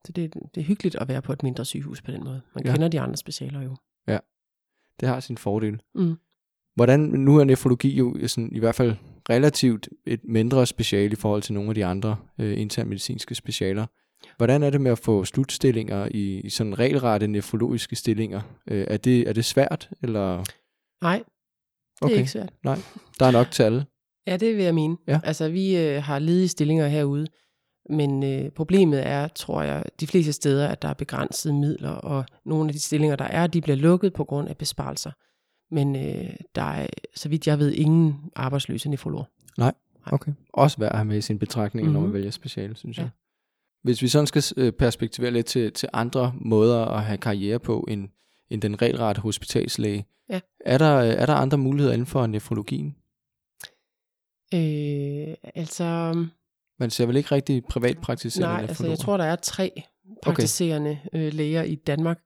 så det, det er hyggeligt at være på et mindre sygehus på den måde. Man Ja. kender de andre specialer jo. det har sin fordel. Mm. Hvordan, nu er nefrologi jo sådan, i hvert fald relativt et mindre speciale i forhold til nogle af de andre øh, internmedicinske specialer. Hvordan er det med at få slutstillinger i, i sådan regelrette nefrologiske stillinger? Øh, er, det, er det svært, eller Nej, det Okay. er ikke svært. der er nok til alle? Ja, det vil jeg mene. Ja. Altså, vi øh, har ledige stillinger herude, men øh, problemet er, tror jeg, de fleste steder, at der er begrænsede midler, og nogle af de stillinger, der er, de bliver lukket på grund af besparelser. Men øh, der er, så vidt jeg ved, ingen arbejdsløse nefrologer. Okay. Også værd at have med i sin betragtning, mm-hmm. når man Mhm. vælger speciale, synes Ja. jeg. Hvis vi sådan skal øh, perspektivere lidt til, til andre måder at have karriere på, end, end den regelrette hospitalslæge, Ja. er, der, øh, er der andre muligheder inden for nefrologien? Øh, altså, Man ser vel ikke rigtig privatpraktiserende nej, altså, jeg tror, der er tre praktiserende øh, læger i Danmark,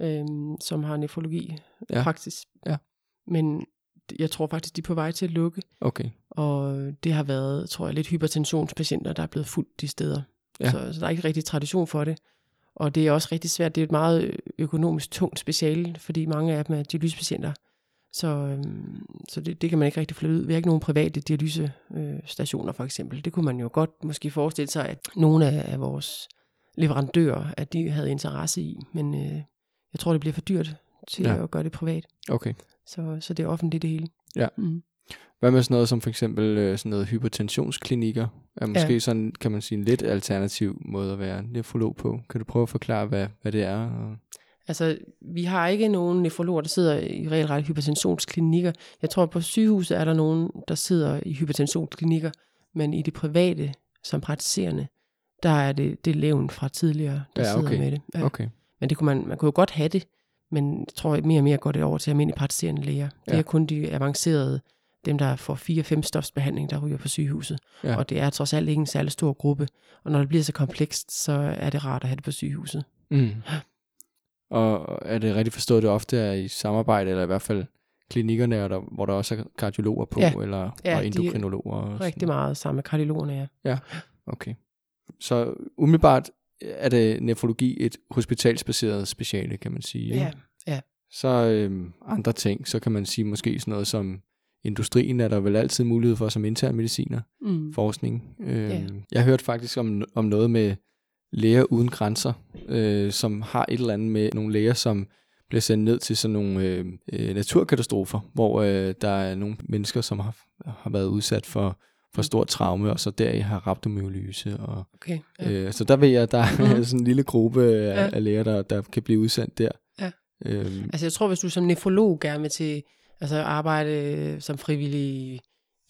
øh, som har nefrologi Ja. praksis. Ja. Men jeg tror faktisk, de er på vej til at lukke. Okay. Og det har været, tror jeg, lidt hypertensionspatienter, der er blevet fuldt de steder. Ja. Så, så der er ikke rigtig tradition for det. Og det er også rigtig svært. Det er et meget økonomisk tungt speciale, fordi mange af dem er dialysepatienter. Så, øhm, så det, det kan man ikke rigtig flytte ud. Vi har ikke nogen private dialysestationer for eksempel. Det kunne man jo godt måske forestille sig, at nogle af, af vores leverandører, at de havde interesse i. Men øh, jeg tror, det bliver for dyrt til Ja. at gøre det privat. okay. Så, så det er offentligt det hele. Ja. Mm. Hvad med sådan noget som for eksempel øh, sådan noget hypertensionsklinikker? Er måske Ja. sådan, kan man sige, en lidt alternativ måde at være nefrolog på. Kan du prøve at forklare, hvad, hvad det er? Og... Altså, vi har ikke nogen nefrologer, der sidder i regelrette hypertensionsklinikker. Jeg tror, på sygehuset er der nogen, der sidder i hypertensionsklinikker, men i det private, som praktiserende, der er det, det levn fra tidligere, der Ja, sidder okay. med det. Ja. Okay. Men det kunne man, man kunne jo godt have det, men jeg tror mere og mere går det over til almindelige praktiserende læger. Det Ja. er kun de avancerede, dem der får 4-5 stofsbehandling, der ryger på sygehuset. Ja. Og det er trods alt ikke en særlig stor gruppe. Og når det bliver så komplekst, så er det rart at have det på sygehuset. Mm. Og er det rigtigt forstået, det ofte er i samarbejde, eller i hvert fald klinikkerne, er der, hvor der også er kardiologer på, Ja. eller Ja, og endokrinologer? Og sådan? Rigtig meget sammen med kardiologerne, ja. Okay. Så umiddelbart er det nefrologi et hospitalsbaseret speciale, kan man sige. ikke? Ja, Så øhm, andre ting, så kan man sige måske sådan noget som industrien er der vel altid mulighed for som intern mediciner, mm. forskning. Øhm, Ja. Jeg hørte faktisk om, om noget med læger uden grænser, øh, som har et eller andet med nogle læger, som bliver sendt ned til sådan nogle øh, øh, naturkatastrofer, hvor øh, der er nogle mennesker, som har, har været udsat for, for stort traume, og så der har rhabdomyolyse. Og, okay. Ja. øh, så der ved jeg, at der er Mhm. sådan en lille gruppe af, Ja. af læger, der, der kan blive udsendt der. Ja. Øhm, Altså jeg tror, hvis du som nefrolog gerne vil til altså arbejde øh, som frivillig i,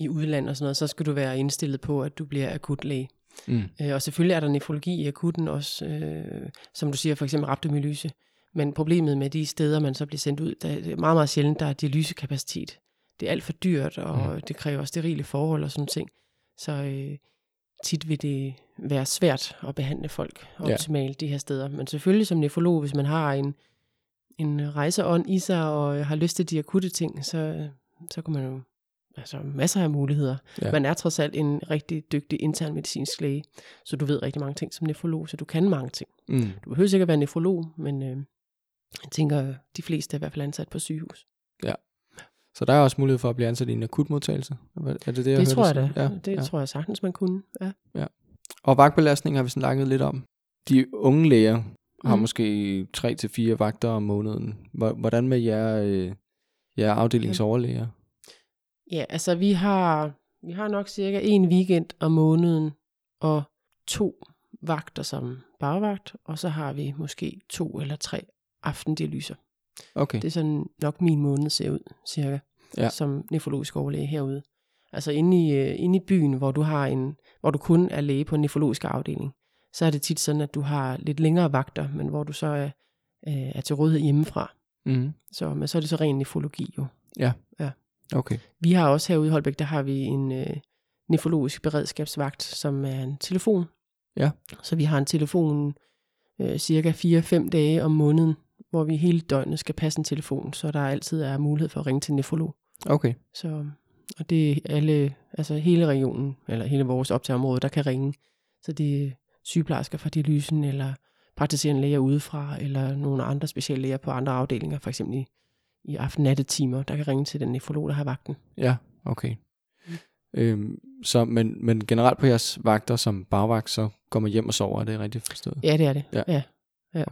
i udlandet og sådan noget, så skal du være indstillet på, at du bliver akutlæge. Mm, Øh, og selvfølgelig er der nefrologi i akuten også, øh, som du siger, for eksempel rhabdomyolyse. Men problemet med de steder, man så bliver sendt ud, der, er meget, meget sjældent, der er dialysekapacitet. Det er alt for dyrt, og Mm. det kræver sterile forhold og sådan ting. Så øh, tit vil det være svært at behandle folk Ja. optimalt de her steder. Men selvfølgelig som nefrolog, hvis man har en, en rejseånd i sig, og har lyst til de akutte ting, så, så kan man jo altså masser af muligheder. Ja. Ja. Man er trods alt en rigtig dygtig intern medicinsk læge, så du ved rigtig mange ting som nefrolog, så du kan mange ting. Mm. Du behøver sikkert være nefrolog, men øh, jeg tænker, de fleste er i hvert fald ansat på sygehus. Så der er også mulighed for at blive ansat i en akutmodtagelse? Er det det, jeg det tror jeg da. sige? det ja. tror jeg sagtens, man kunne. Ja. Og vagtbelastning har vi snakket lidt om. De unge læger har Mm. måske 3 til fire vagter om måneden. Hvor- Hvordan med jer, øh, jer afdelingsoverlæger? Ja, altså vi har, vi har nok cirka en weekend om måneden, og to vagter som bagvagt, og så har vi måske to eller tre aftendialyser. Okay, Det er sådan nok min måned ser ud, cirka, Ja. som nefrologisk overlæge herude. Altså inde i, øh, inde i byen, hvor du, har en, hvor du kun er læge på en nefrologisk afdeling, så er det tit sådan, at du har lidt længere vagter, men hvor du så er, øh, er til rådighed hjemmefra. mm. Så, men så er det så ren nefrologi jo. Okay. Vi har også herude i Holbæk, der har vi en øh, nefrologisk beredskabsvagt, som er en telefon. Ja. Så vi har en telefon øh, cirka 4-5 dage om måneden, hvor vi hele døgnet skal passe en telefon, så der altid er mulighed for at ringe til en nefrolog. Okay, Så, og det er alle, altså hele regionen, eller hele vores optageområde, der kan ringe. Så det er sygeplejersker fra dialysen, eller praktiserende læger udefra, eller nogle andre speciallæger på andre afdelinger, for eksempel i, i aften-nattetimer, der kan ringe til den nefrolog, der har vagten. ja, okay. Øhm, så, men, men generelt på jeres vagter som bagvagt, så går man hjem og sover, er det rigtigt forstået? Ja, det er det. Ja. ja.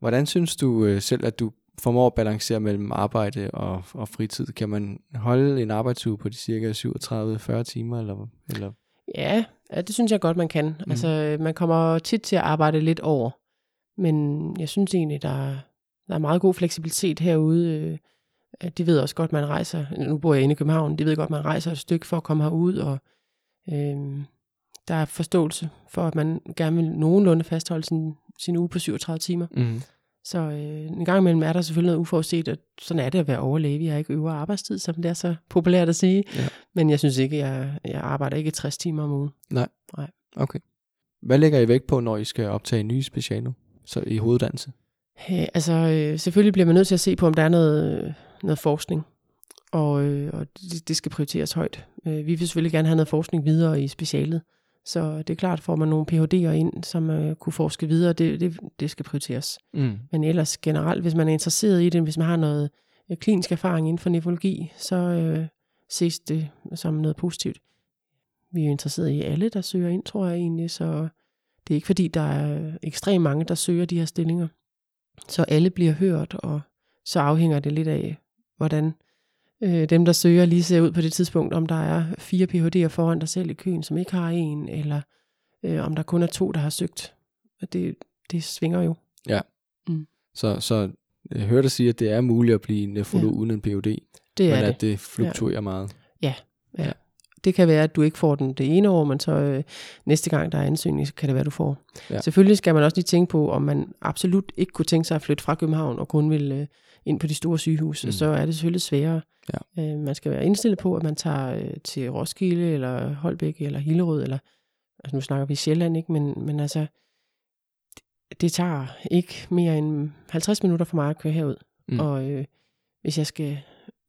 Hvordan synes du øh, selv, at du formår at balancere mellem arbejde og, og fritid? Kan man holde en arbejdsuge på de cirka 37-40 timer, eller, eller Ja, ja, det synes jeg godt, man kan. Mm. Altså, man kommer tit til at arbejde lidt over. Men jeg synes egentlig, der, er- der er meget god fleksibilitet herude. øh, De ved også godt, man rejser. Nu bor jeg inde i København. De ved godt, man rejser et stykke for at komme herud. Og øhm, der er forståelse for, at man gerne vil nogenlunde fastholde sin, sin uge på 37 timer. mm. Så øh, en gang imellem er der selvfølgelig noget uforudset, og sådan er det at være overlæge. Vi har ikke øvre arbejdstid, som det er så populært at sige. Ja. Men jeg synes ikke, jeg, jeg arbejder ikke 60 timer om ugen. Okay. Hvad lægger I vægt på, når I skal optage nye specialer så i hoveduddannelse? Øh, altså, øh, selvfølgelig bliver man nødt til at se på, om der er noget, noget forskning, og, øh, og det, det skal prioriteres højt. Øh, vi vil selvfølgelig gerne have noget forskning videre i specialet, så det er klart, får man nogle Ph.D.'er ind, som øh, kunne forske videre, det, det, det skal prioriteres. Mm. Men ellers generelt, hvis man er interesseret i det, hvis man har noget øh, klinisk erfaring inden for nefrologi, så øh, ses det som noget positivt. Vi er interesseret i alle, der søger ind, tror jeg egentlig, så det er ikke fordi, der er ekstremt mange, der søger de her stillinger. Så alle bliver hørt, og så afhænger det lidt af, hvordan øh, dem, der søger, lige ser ud på det tidspunkt, om der er fire Ph.D.'er foran dig selv i køen, som ikke har en, eller øh, om der kun er to, der har søgt. Og det, det svinger jo. Så, så jeg hørte dig sige, at det er muligt at blive nefrolog ja. uden en Ph.D., Det men er det. at det fluktuerer ja. meget. Det kan være, at du ikke får den det ene år, men så øh, næste gang, der er ansøgning, så kan det være, du får. Ja. Selvfølgelig skal man også lige tænke på, om man absolut ikke kunne tænke sig at flytte fra København og kun vil øh, ind på de store sygehuse, Mm. så er det selvfølgelig sværere. Ja. Øh, man skal være indstillet på, at man tager øh, til Roskilde, eller Holbæk, eller Hillerød, eller altså nu snakker vi Sjælland, ikke? Men, men altså, det, det tager ikke mere end 50 minutter for mig at køre herud. Mm. Og øh, hvis jeg skal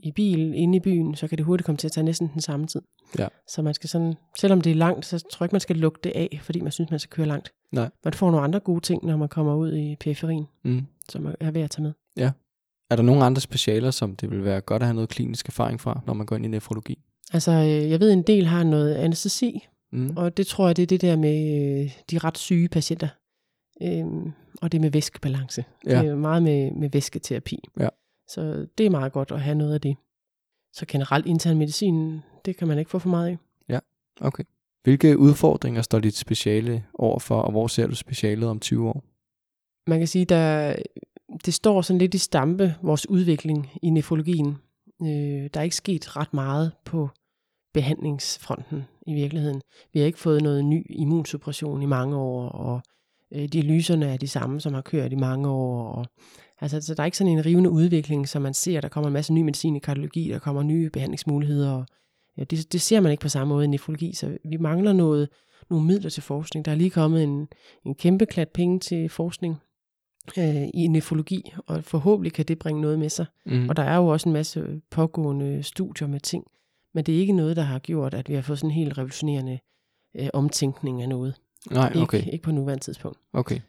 i bil inde i byen, så kan det hurtigt komme til at tage næsten den samme tid. Ja. Så man skal sådan, selvom det er langt, så tror jeg ikke, man skal lukke det af, fordi man synes, man skal køre langt. Nej. Man får nogle andre gode ting, når man kommer ud i periferien, Mm. som er værd at tage med. Er der nogle andre specialer, som det vil være godt at have noget klinisk erfaring fra, når man går ind i nefrologi? Altså, øh, jeg ved, en del har noget anestesi, Mm. og det tror jeg, det er det der med øh, de ret syge patienter. Øhm, og det med væskebalance. Ja. Det er meget med, med væsketerapi. Ja. Så det er meget godt at have noget af det. Så generelt intern medicin, det kan man ikke få for meget af. Okay. Hvilke udfordringer står dit speciale overfor, og hvor ser du specialet om 20 år? man kan sige, der, det står sådan lidt i stampe, vores udvikling i nefrologien. Øh, der er ikke sket ret meget på behandlingsfronten i virkeligheden. Vi har ikke fået noget ny immunsuppression i mange år, og øh, dialyserne er de samme, som har kørt i mange år. Og, altså, så der er ikke sådan en rivende udvikling, som man ser, der kommer en masse ny medicin i kardiologi, der kommer nye behandlingsmuligheder. Og, ja, det, det ser man ikke på samme måde i nefrologi, så vi mangler noget, nogle midler til forskning. Der er lige kommet en, en kæmpe klat penge til forskning øh, i nefrologi, og forhåbentlig kan det bringe noget med sig. Mm. Og der er jo også en masse pågående studier med ting. Men det er ikke noget, der har gjort, at vi har fået sådan en helt revolutionerende øh, omtænkning af noget. Nej, okay. Ikke, ikke på nuværende tidspunkt. okay.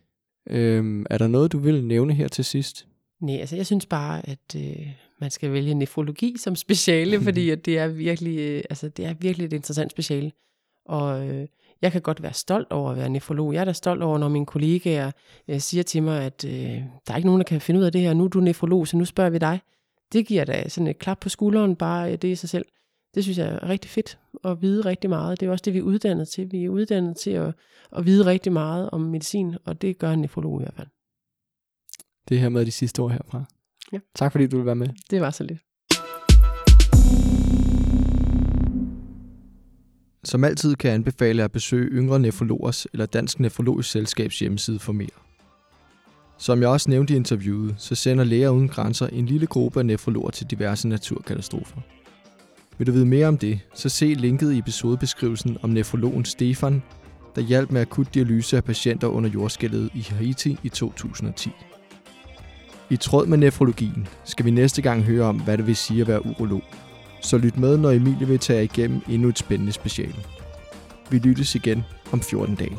Øhm, er der noget, du vil nævne her til sidst? Nej, altså jeg synes bare, at øh, man skal vælge nefrologi som speciale, fordi at det er virkelig, øh, altså det er virkelig et interessant speciale. Og øh, jeg kan godt være stolt over at være nefrolog. Jeg er da stolt over, når mine kollegaer øh, siger til mig, at øh, der er ikke nogen, der kan finde ud af det her. Nu er du nefrolog, så nu spørger vi dig. Det giver da sådan et klap på skulderen, bare øh, det i sig selv. Det synes jeg er rigtig fedt at vide rigtig meget. Det er også det, vi er uddannet til. Vi er uddannet til at, at vide rigtig meget om medicin, og det gør en nefrolog i hvert fald. Det her med de sidste ord herfra. Ja. Tak fordi du vil være med. Det var så lidt. Som altid kan jeg anbefale at besøge Yngre Nefrologers eller Dansk Nefrologisk Selskabs hjemmeside for mere. Som jeg også nævnte i interviewet, så sender Læger Uden Grænser en lille gruppe af nefrologer til diverse naturkatastrofer. Vil du vide mere om det, så se linket i episodebeskrivelsen om nefrologen Stefan, der hjalp med akut dialyse af patienter under jordskælvet i Haiti i 2010. I tråd med nefrologien skal vi næste gang høre om, hvad det vil sige at være urolog. Så lyt med, når Emilie vil tage igennem endnu et spændende special. Vi lyttes igen om 14 dage.